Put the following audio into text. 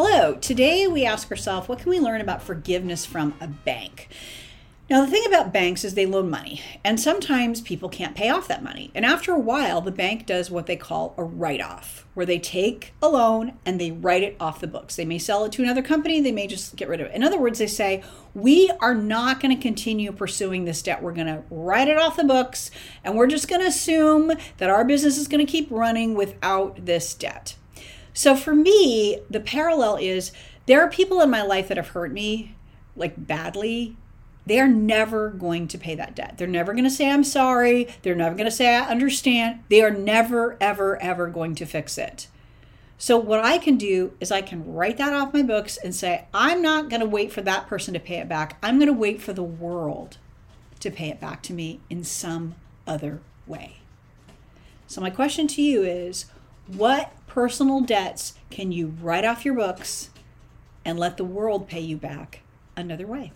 Hello, today we ask ourselves what can we learn about forgiveness from a bank? Now, the thing about banks is they loan money, and sometimes people can't pay off that money. And after a while, the bank does what they call a write off, where they take a loan and they write it off the books. They may sell it to another company, they may just get rid of it. In other words, they say, We are not going to continue pursuing this debt. We're going to write it off the books, and we're just going to assume that our business is going to keep running without this debt. So for me, the parallel is there are people in my life that have hurt me like badly. They are never going to pay that debt. They're never going to say, I'm sorry. They're never going to say, I understand. They are never, ever, ever going to fix it. So, what I can do is I can write that off my books and say, I'm not going to wait for that person to pay it back. I'm going to wait for the world to pay it back to me in some other way. So, my question to you is what personal debts can you write off your books and let the world pay you back another way?